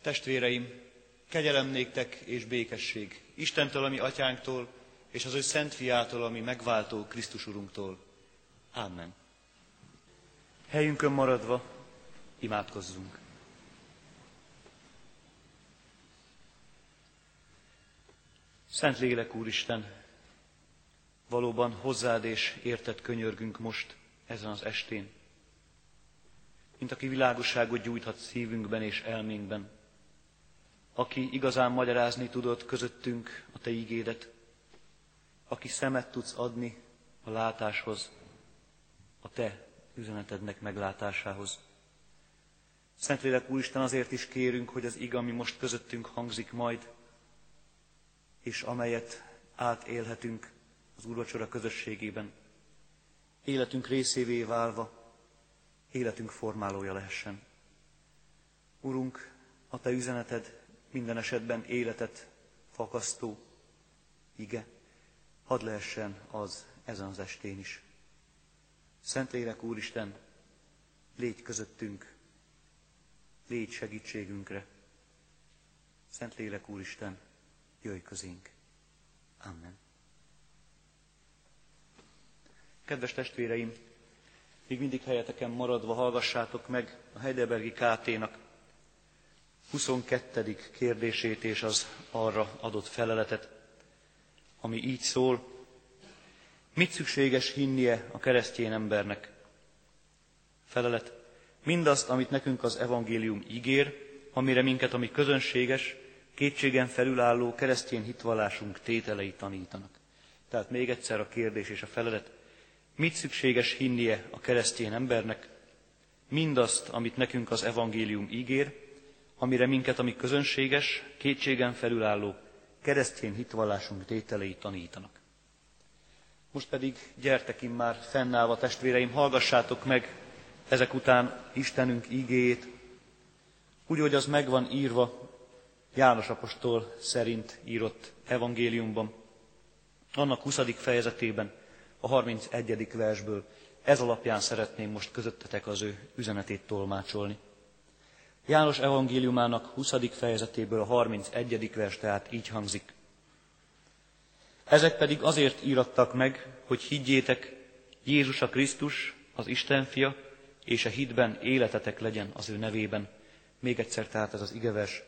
Testvéreim, kegyelem néktek és békesség Istentől, ami atyánktól, és az ő szent fiától, ami megváltó Krisztus Urunktól. Amen. Helyünkön maradva imádkozzunk. Szent Lélek Úristen, valóban hozzád és érted könyörgünk most ezen az estén, mint aki világosságot gyújthat szívünkben és elménkben, aki igazán magyarázni tudod közöttünk a Te ígédet, aki szemet tudsz adni a látáshoz, a Te üzenetednek meglátásához. Szentlélek Úristen, azért is kérünk, hogy az ig, ami most közöttünk hangzik majd, és amelyet átélhetünk az úrvacsora közösségében, életünk részévé válva, életünk formálója lehessen. Urunk, a Te üzeneted minden esetben életet fakasztó ige, hadd lehessen az ezen az estén is. Szentlélek Úristen, légy közöttünk, légy segítségünkre. Szentlélek Úristen, jöjj közénk. Amen. Kedves testvéreim, még mindig helyeteken maradva hallgassátok meg a Heidelbergi KT-nak 22. kérdését és az arra adott feleletet, ami így szól, mit szükséges hinnie a keresztény embernek? Felelet, mindazt, amit nekünk az evangélium ígér, amire minket, ami közönséges, kétségen felülálló keresztény hitvallásunk tételei tanítanak. Tehát még egyszer a kérdés és a felelet, mit szükséges hinnie a keresztény embernek? Mindazt, amit nekünk az evangélium ígér, amire minket, ami közönséges, kétségen felülálló, keresztény hitvallásunk tételei tanítanak. Most pedig gyertek már fennállva testvéreim, hallgassátok meg ezek után Istenünk ígéjét, úgy, hogy az megvan írva János apostol szerint írott evangéliumban, annak 20. fejezetében, a 31. versből. Ez alapján szeretném most közöttetek az ő üzenetét tolmácsolni. János evangéliumának 20. fejezetéből a 31. vers tehát így hangzik. Ezek pedig azért írattak meg, hogy higgyétek, Jézus a Krisztus, az Isten fia, és a hitben életetek legyen az ő nevében. Még egyszer tehát ez az igevers.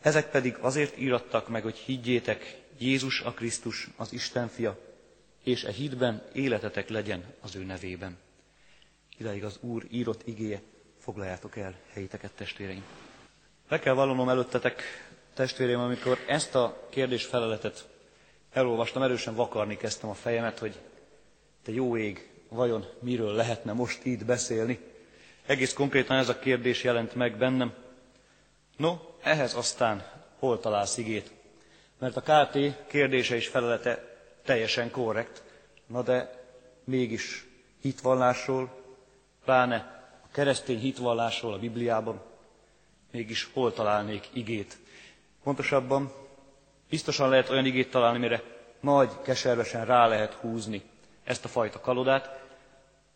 Ezek pedig azért írattak meg, hogy higgyétek, Jézus a Krisztus, az Isten fia, és a hitben életetek legyen az ő nevében. Idáig az Úr írott igéje, foglaljátok el helyiteket, testvéreim. Le kell vallanom előttetek, testvéreim, amikor ezt a kérdés feleletet elolvastam, erősen vakarni kezdtem a fejemet, hogy te jó ég, vajon miről lehetne most itt beszélni. Egész konkrétan ez a kérdés jelent meg bennem. No, ehhez aztán hol találsz igét? Mert a KT kérdése és felelete teljesen korrekt, na de mégis hitvallásról, pláne keresztény hitvallásról a Bibliában, mégis hol találnék igét? Pontosabban biztosan lehet olyan igét találni, mire nagy keservesen rá lehet húzni ezt a fajta kalodát,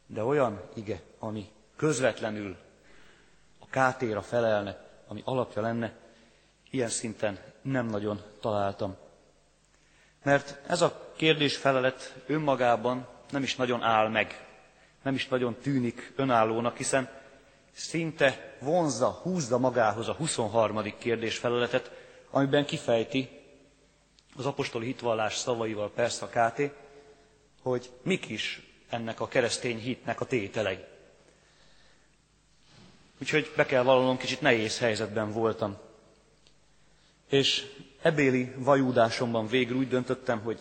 de olyan ige, ami közvetlenül a kátéra felelne, ami alapja lenne, ilyen szinten nem nagyon találtam. Mert ez a kérdés felelet önmagában nem is nagyon áll meg nem is nagyon tűnik önállónak, hiszen szinte vonzza, húzza magához a 23. kérdés feleletet, amiben kifejti az apostoli hitvallás szavaival persze a KT, hogy mik is ennek a keresztény hitnek a tételei. Úgyhogy be kell vallanom, kicsit nehéz helyzetben voltam. És ebéli vajúdásomban végül úgy döntöttem, hogy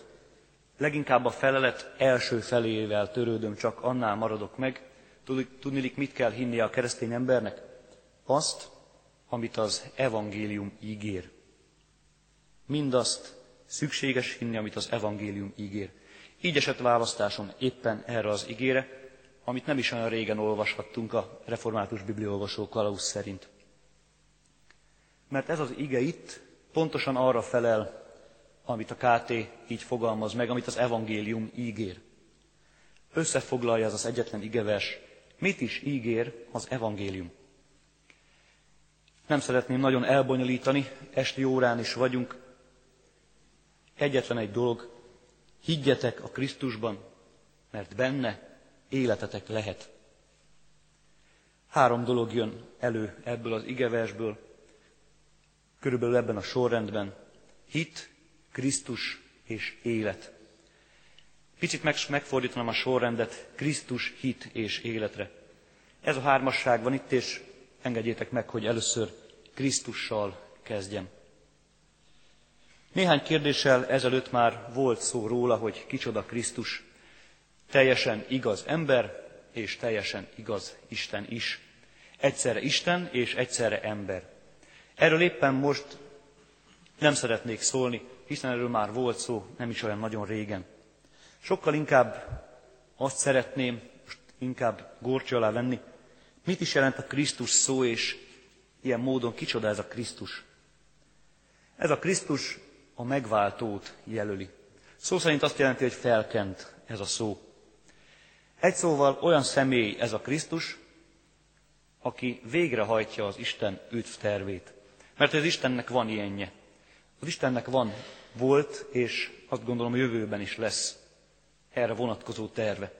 Leginkább a felelet első felével törődöm, csak annál maradok meg. Tudnilik, mit kell hinnie a keresztény embernek? Azt, amit az evangélium ígér. Mindazt szükséges hinni, amit az evangélium ígér. Így esett választásom éppen erre az ígére, amit nem is olyan régen olvashattunk a református bibliolvasó Kalausz szerint. Mert ez az ige itt pontosan arra felel, amit a KT így fogalmaz meg, amit az evangélium ígér. Összefoglalja ez az egyetlen igevers, mit is ígér az evangélium. Nem szeretném nagyon elbonyolítani, esti órán is vagyunk. Egyetlen egy dolog, higgyetek a Krisztusban, mert benne életetek lehet. Három dolog jön elő ebből az igeversből, körülbelül ebben a sorrendben. Hit, Krisztus és élet. Picit meg, megfordítanám a sorrendet Krisztus, hit és életre. Ez a hármasság van itt, és engedjétek meg, hogy először Krisztussal kezdjem. Néhány kérdéssel ezelőtt már volt szó róla, hogy kicsoda Krisztus. Teljesen igaz ember, és teljesen igaz Isten is. Egyszerre Isten és egyszerre ember. Erről éppen most nem szeretnék szólni, hiszen erről már volt szó, nem is olyan nagyon régen. Sokkal inkább azt szeretném, most inkább górcső alá venni, mit is jelent a Krisztus szó, és ilyen módon kicsoda ez a Krisztus. Ez a Krisztus a megváltót jelöli. Szó szerint azt jelenti, hogy felkent ez a szó. Egy szóval olyan személy ez a Krisztus, aki végrehajtja az Isten üdv tervét. Mert az Istennek van ilyenje. Az Istennek van, volt, és azt gondolom jövőben is lesz erre vonatkozó terve.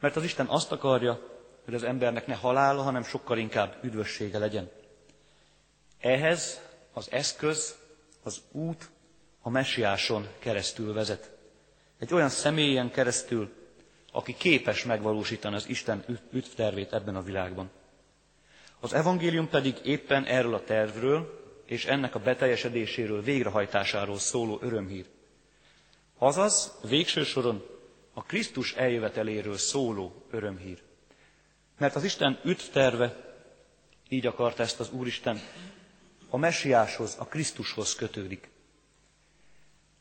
Mert az Isten azt akarja, hogy az embernek ne halála, hanem sokkal inkább üdvössége legyen. Ehhez az eszköz, az út a messiáson keresztül vezet. Egy olyan személyen keresztül, aki képes megvalósítani az Isten üdvtervét ebben a világban. Az evangélium pedig éppen erről a tervről és ennek a beteljesedéséről, végrehajtásáról szóló örömhír. Azaz, végső soron a Krisztus eljöveteléről szóló örömhír. Mert az Isten üdvterve, így akart ezt az Úristen, a messiáshoz, a Krisztushoz kötődik.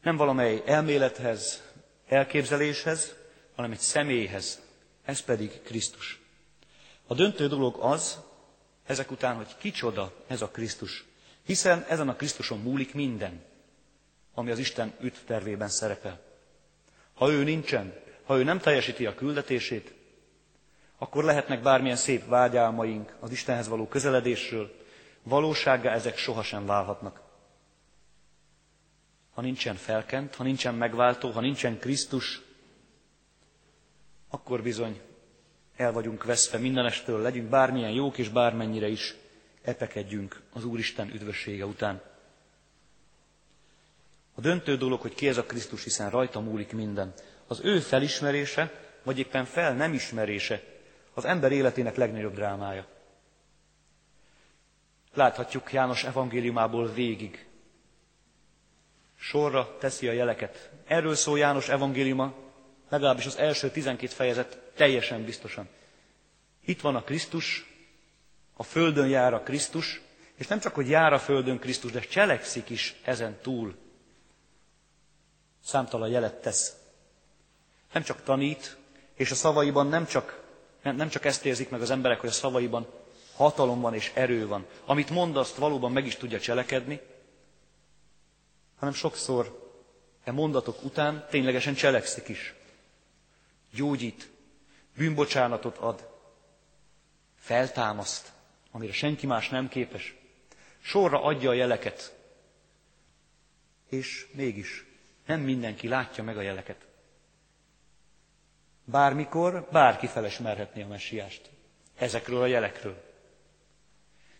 Nem valamely elmélethez, elképzeléshez, hanem egy személyhez, ez pedig Krisztus. A döntő dolog az, ezek után, hogy kicsoda ez a Krisztus, hiszen ezen a Krisztuson múlik minden, ami az Isten üdvtervében szerepel. Ha ő nincsen, ha ő nem teljesíti a küldetését, akkor lehetnek bármilyen szép vágyálmaink az Istenhez való közeledésről, valósággá ezek sohasem válhatnak. Ha nincsen felkent, ha nincsen megváltó, ha nincsen Krisztus, akkor bizony el vagyunk veszve mindenestől, legyünk bármilyen jók és bármennyire is epekedjünk az Úristen üdvössége után. A döntő dolog, hogy ki ez a Krisztus, hiszen rajta múlik minden. Az ő felismerése, vagy éppen fel nem ismerése az ember életének legnagyobb drámája. Láthatjuk János evangéliumából végig. Sorra teszi a jeleket. Erről szól János evangéliuma, legalábbis az első 12 fejezet teljesen biztosan. Itt van a Krisztus, a földön jár a Krisztus, és nem csak, hogy jár a földön Krisztus, de cselekszik is ezen túl. Számtalan jelet tesz. Nem csak tanít, és a szavaiban nem csak, nem, csak ezt érzik meg az emberek, hogy a szavaiban hatalom van és erő van. Amit mond, azt valóban meg is tudja cselekedni, hanem sokszor e mondatok után ténylegesen cselekszik is. Gyógyít, bűnbocsánatot ad, feltámaszt, amire senki más nem képes. Sorra adja a jeleket. És mégis nem mindenki látja meg a jeleket. Bármikor bárki felesmerhetné a messiást. Ezekről a jelekről.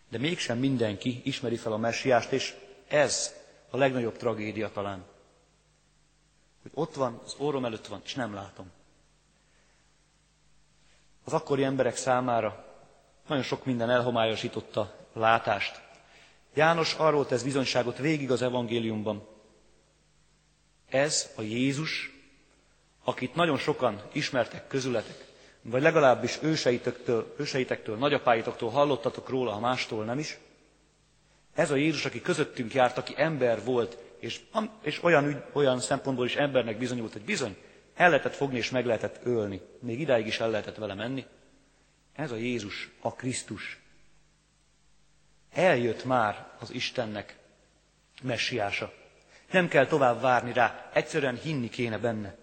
De mégsem mindenki ismeri fel a messiást, és ez a legnagyobb tragédia talán. Hogy ott van, az órom előtt van, és nem látom. Az akkori emberek számára nagyon sok minden elhomályosította látást. János arról tesz bizonyságot végig az evangéliumban. Ez a Jézus, akit nagyon sokan ismertek közületek, vagy legalábbis őseitektől, őseitektől, nagyapáitoktól hallottatok róla, ha mástól nem is. Ez a Jézus, aki közöttünk járt, aki ember volt, és, és olyan, olyan szempontból is embernek bizonyult, hogy bizony, el lehetett fogni és meg lehetett ölni. Még idáig is el lehetett vele menni. Ez a Jézus, a Krisztus. Eljött már az Istennek messiása. Nem kell tovább várni rá, egyszerűen hinni kéne benne.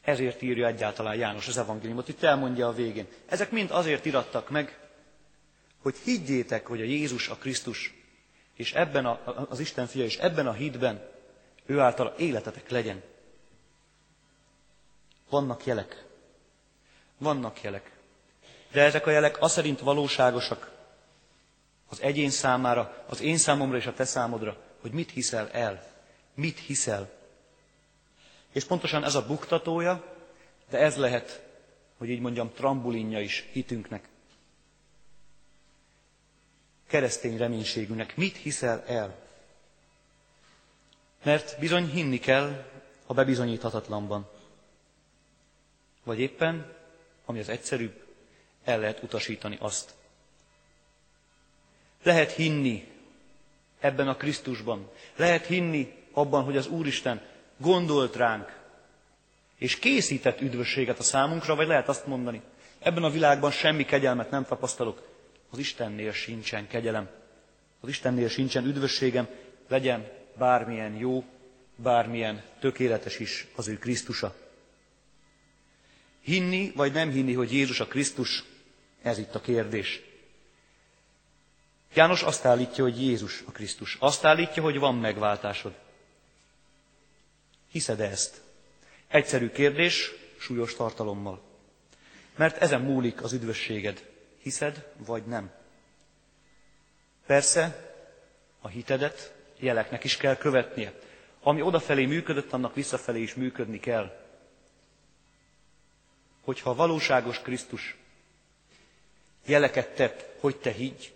Ezért írja egyáltalán János az evangéliumot, itt elmondja a végén. Ezek mind azért irattak meg, hogy higgyétek, hogy a Jézus a Krisztus, és ebben a, az Isten fia, és ebben a hitben ő által életetek legyen. Vannak jelek. Vannak jelek. De ezek a jelek az szerint valóságosak az egyén számára, az én számomra és a te számodra, hogy mit hiszel el. Mit hiszel. És pontosan ez a buktatója, de ez lehet, hogy így mondjam, trambulinja is hitünknek. Keresztény reménységünknek. Mit hiszel el? Mert bizony hinni kell a bebizonyíthatatlanban. Vagy éppen, ami az egyszerűbb, el lehet utasítani azt. Lehet hinni ebben a Krisztusban. Lehet hinni abban, hogy az Úristen gondolt ránk, és készített üdvösséget a számunkra, vagy lehet azt mondani, ebben a világban semmi kegyelmet nem tapasztalok, az Istennél sincsen kegyelem, az Istennél sincsen üdvösségem, legyen bármilyen jó, bármilyen tökéletes is az ő Krisztusa. Hinni vagy nem hinni, hogy Jézus a Krisztus, ez itt a kérdés. János azt állítja, hogy Jézus a Krisztus. Azt állítja, hogy van megváltásod. Hiszed-e ezt? Egyszerű kérdés, súlyos tartalommal. Mert ezen múlik az üdvösséged. Hiszed, vagy nem? Persze, a hitedet jeleknek is kell követnie. Ami odafelé működött, annak visszafelé is működni kell. Hogyha valóságos Krisztus jeleket tett, hogy te higgy,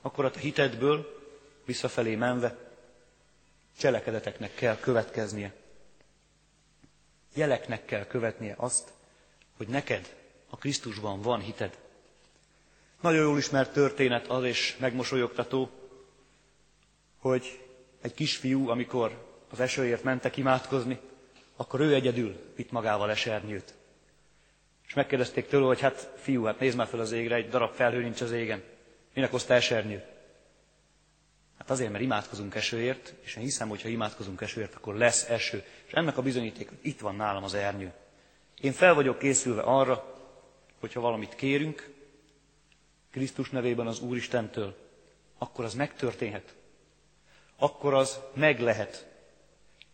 akkor a te hitedből visszafelé menve cselekedeteknek kell következnie. Jeleknek kell követnie azt, hogy neked a Krisztusban van hited. Nagyon jól ismert történet az és megmosolyogtató, hogy egy kisfiú, amikor az esőért mentek imádkozni, akkor ő egyedül vitt magával esernyőt. És megkérdezték tőle, hogy hát fiú, hát nézd már fel az égre, egy darab felhő nincs az égen. Minek hozta esernyőt? Hát azért, mert imádkozunk esőért, és én hiszem, hogy ha imádkozunk esőért, akkor lesz eső. És ennek a bizonyíték, hogy itt van nálam az ernyő. Én fel vagyok készülve arra, hogyha valamit kérünk, Krisztus nevében az Úristentől, akkor az megtörténhet. Akkor az meg lehet.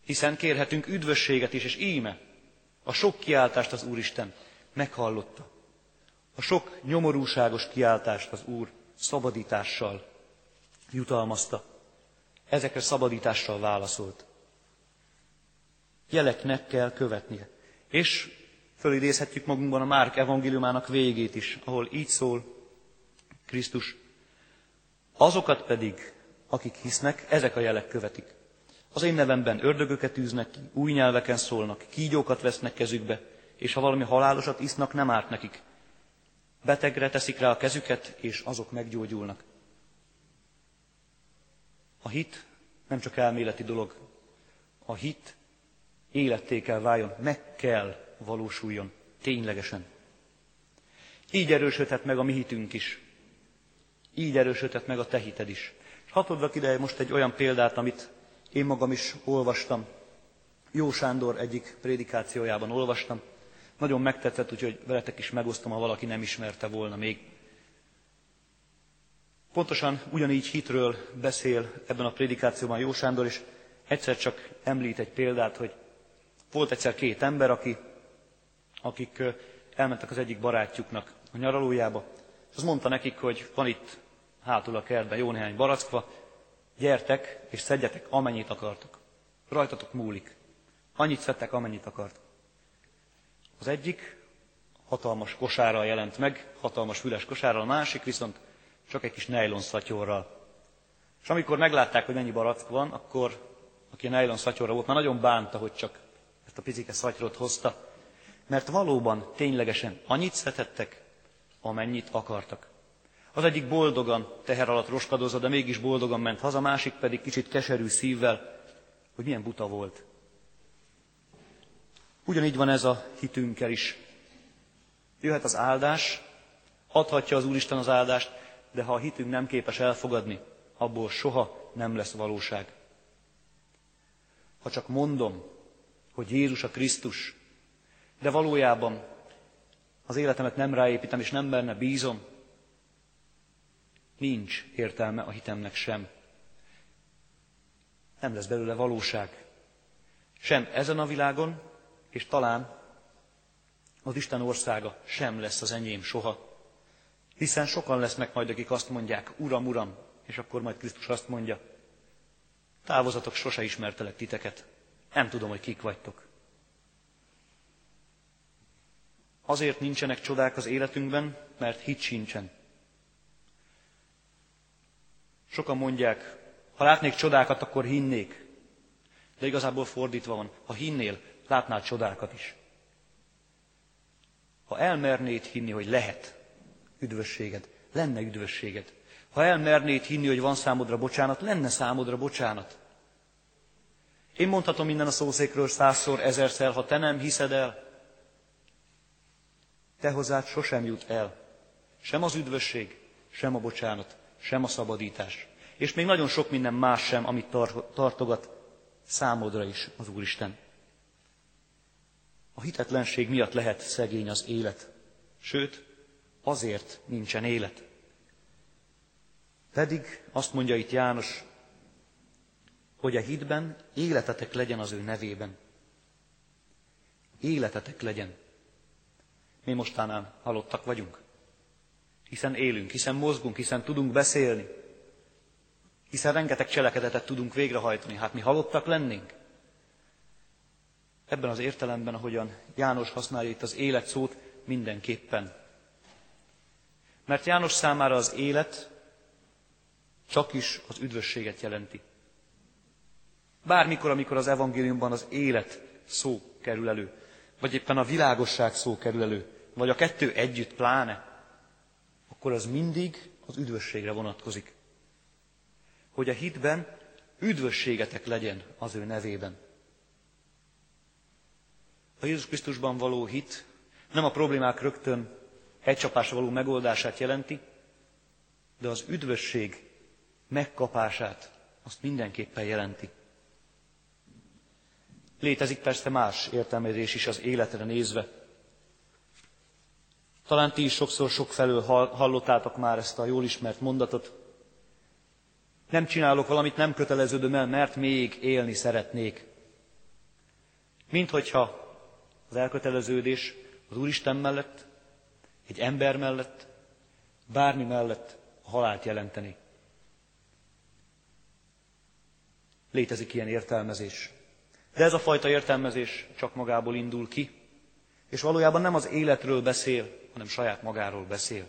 Hiszen kérhetünk üdvösséget is, és íme a sok kiáltást az Úristen meghallotta. A sok nyomorúságos kiáltást az Úr szabadítással jutalmazta. Ezekre szabadítással válaszolt. Jeleknek kell követnie. És fölidézhetjük magunkban a Márk evangéliumának végét is, ahol így szól Krisztus. Azokat pedig, akik hisznek, ezek a jelek követik. Az én nevemben ördögöket űznek ki, új nyelveken szólnak, kígyókat vesznek kezükbe, és ha valami halálosat isznak, nem árt nekik. Betegre teszik rá a kezüket, és azok meggyógyulnak. A hit nem csak elméleti dolog. A hit életté kell váljon, meg kell valósuljon, ténylegesen. Így erősödhet meg a mi hitünk is. Így erősödhet meg a te hited is. És hadd ide most egy olyan példát, amit én magam is olvastam. Jó Sándor egyik prédikációjában olvastam. Nagyon megtetszett, úgyhogy veletek is megosztom, ha valaki nem ismerte volna még. Pontosan ugyanígy hitről beszél ebben a prédikációban Jó Sándor, és egyszer csak említ egy példát, hogy volt egyszer két ember, aki, akik elmentek az egyik barátjuknak a nyaralójába, és az mondta nekik, hogy van itt hátul a kertben jó néhány barackva, gyertek és szedjetek amennyit akartok. Rajtatok múlik. Annyit szedtek, amennyit akartok. Az egyik hatalmas kosárral jelent meg, hatalmas füles kosárral, a másik viszont csak egy kis nejlon szatyorral. És amikor meglátták, hogy mennyi barack van, akkor aki nejlon szatyorra volt, már nagyon bánta, hogy csak ezt a picike szatyrot hozta, mert valóban, ténylegesen annyit szetettek, amennyit akartak. Az egyik boldogan teher alatt roskadozza, de mégis boldogan ment haza, másik pedig kicsit keserű szívvel, hogy milyen buta volt. Ugyanígy van ez a hitünkkel is. Jöhet az áldás, adhatja az Úristen az áldást, de ha a hitünk nem képes elfogadni, abból soha nem lesz valóság. Ha csak mondom, hogy Jézus a Krisztus, de valójában az életemet nem ráépítem, és nem benne bízom, nincs értelme a hitemnek sem. Nem lesz belőle valóság. Sem ezen a világon, és talán az Isten országa sem lesz az enyém soha. Hiszen sokan lesznek majd, akik azt mondják, Uram, Uram, és akkor majd Krisztus azt mondja, távozatok, sose ismertelek titeket, nem tudom, hogy kik vagytok. Azért nincsenek csodák az életünkben, mert hit sincsen. Sokan mondják, ha látnék csodákat, akkor hinnék. De igazából fordítva van, ha hinnél, látnál csodákat is. Ha elmernéd hinni, hogy lehet üdvösséged, lenne üdvösséged. Ha elmernéd hinni, hogy van számodra bocsánat, lenne számodra bocsánat. Én mondhatom minden a szószékről százszor, ezerszer, ha te nem hiszed el, te hozzád sosem jut el. Sem az üdvösség, sem a bocsánat, sem a szabadítás. És még nagyon sok minden más sem, amit tartogat számodra is az Úristen. A hitetlenség miatt lehet szegény az élet. Sőt, azért nincsen élet. Pedig azt mondja itt János, hogy a hitben életetek legyen az ő nevében. Életetek legyen. Mi mostánán halottak vagyunk. Hiszen élünk, hiszen mozgunk, hiszen tudunk beszélni. Hiszen rengeteg cselekedetet tudunk végrehajtani. Hát mi halottak lennénk? Ebben az értelemben, ahogyan János használja itt az élet szót, mindenképpen. Mert János számára az élet csak is az üdvösséget jelenti. Bármikor, amikor az evangéliumban az élet szó kerül elő, vagy éppen a világosság szó kerül elő, vagy a kettő együtt pláne, akkor az mindig az üdvösségre vonatkozik. Hogy a hitben üdvösségetek legyen az ő nevében. A Jézus Krisztusban való hit nem a problémák rögtön egy csapásra való megoldását jelenti, de az üdvösség megkapását azt mindenképpen jelenti. Létezik persze más értelmezés is az életre nézve. Talán ti is sokszor sok felől hallottátok már ezt a jól ismert mondatot. Nem csinálok valamit, nem köteleződöm el, mert még élni szeretnék. Mint hogyha az elköteleződés az Úristen mellett, egy ember mellett, bármi mellett a halált jelenteni. Létezik ilyen értelmezés. De ez a fajta értelmezés csak magából indul ki, és valójában nem az életről beszél, hanem saját magáról beszél.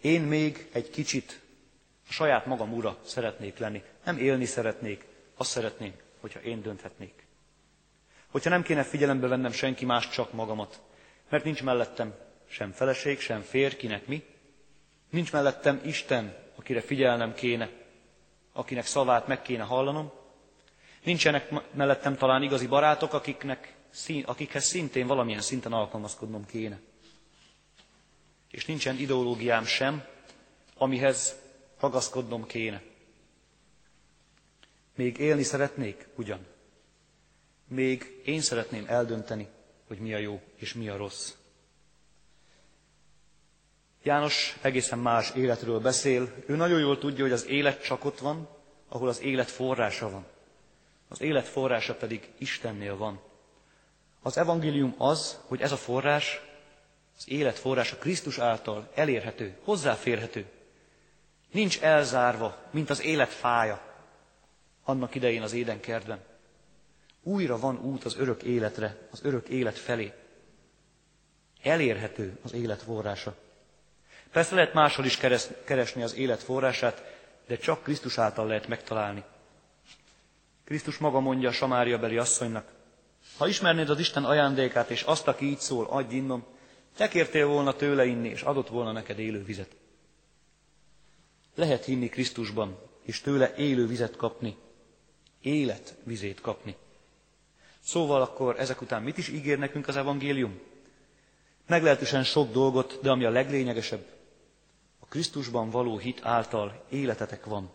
Én még egy kicsit a saját magam ura szeretnék lenni. Nem élni szeretnék, azt szeretném, hogyha én dönthetnék. Hogyha nem kéne figyelembe vennem senki más, csak magamat. Mert nincs mellettem sem feleség, sem férj, kinek mi. Nincs mellettem Isten, akire figyelnem kéne, akinek szavát meg kéne hallanom. Nincsenek mellettem talán igazi barátok, akiknek, akikhez szintén valamilyen szinten alkalmazkodnom kéne. És nincsen ideológiám sem, amihez ragaszkodnom kéne. Még élni szeretnék ugyan, még én szeretném eldönteni, hogy mi a jó és mi a rossz. János egészen más életről beszél. Ő nagyon jól tudja, hogy az élet csak ott van, ahol az élet forrása van. Az élet forrása pedig Istennél van. Az evangélium az, hogy ez a forrás, az élet forrása Krisztus által elérhető, hozzáférhető. Nincs elzárva, mint az élet fája annak idején az édenkertben. Újra van út az örök életre, az örök élet felé. Elérhető az élet forrása. Persze lehet máshol is keresni az élet forrását, de csak Krisztus által lehet megtalálni. Krisztus maga mondja a Samária beli asszonynak, ha ismernéd az Isten ajándékát, és azt, aki így szól, adj innom, te kértél volna tőle inni, és adott volna neked élő vizet. Lehet hinni Krisztusban, és tőle élő vizet kapni, élet vizét kapni. Szóval akkor ezek után mit is ígér nekünk az evangélium? Meglehetősen sok dolgot, de ami a leglényegesebb, a Krisztusban való hit által életetek van.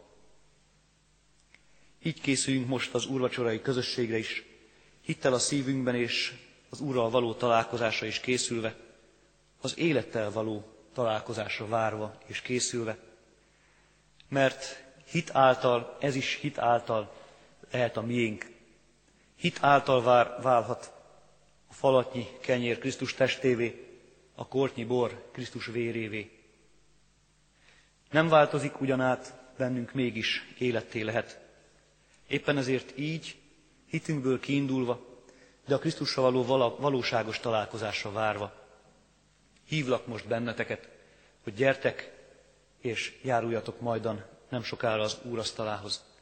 Így készüljünk most az úrvacsorai közösségre is, hittel a szívünkben és az Úrral való találkozásra is készülve, az élettel való találkozásra várva és készülve, mert hit által, ez is hit által lehet a miénk. Hit által vár, válhat a falatnyi kenyér Krisztus testévé, a kortnyi bor Krisztus vérévé. Nem változik ugyanát, bennünk mégis életté lehet. Éppen ezért így, hitünkből kiindulva, de a Krisztussal való valóságos találkozásra várva, hívlak most benneteket, hogy gyertek és járuljatok majdan nem sokára az úrasztalához.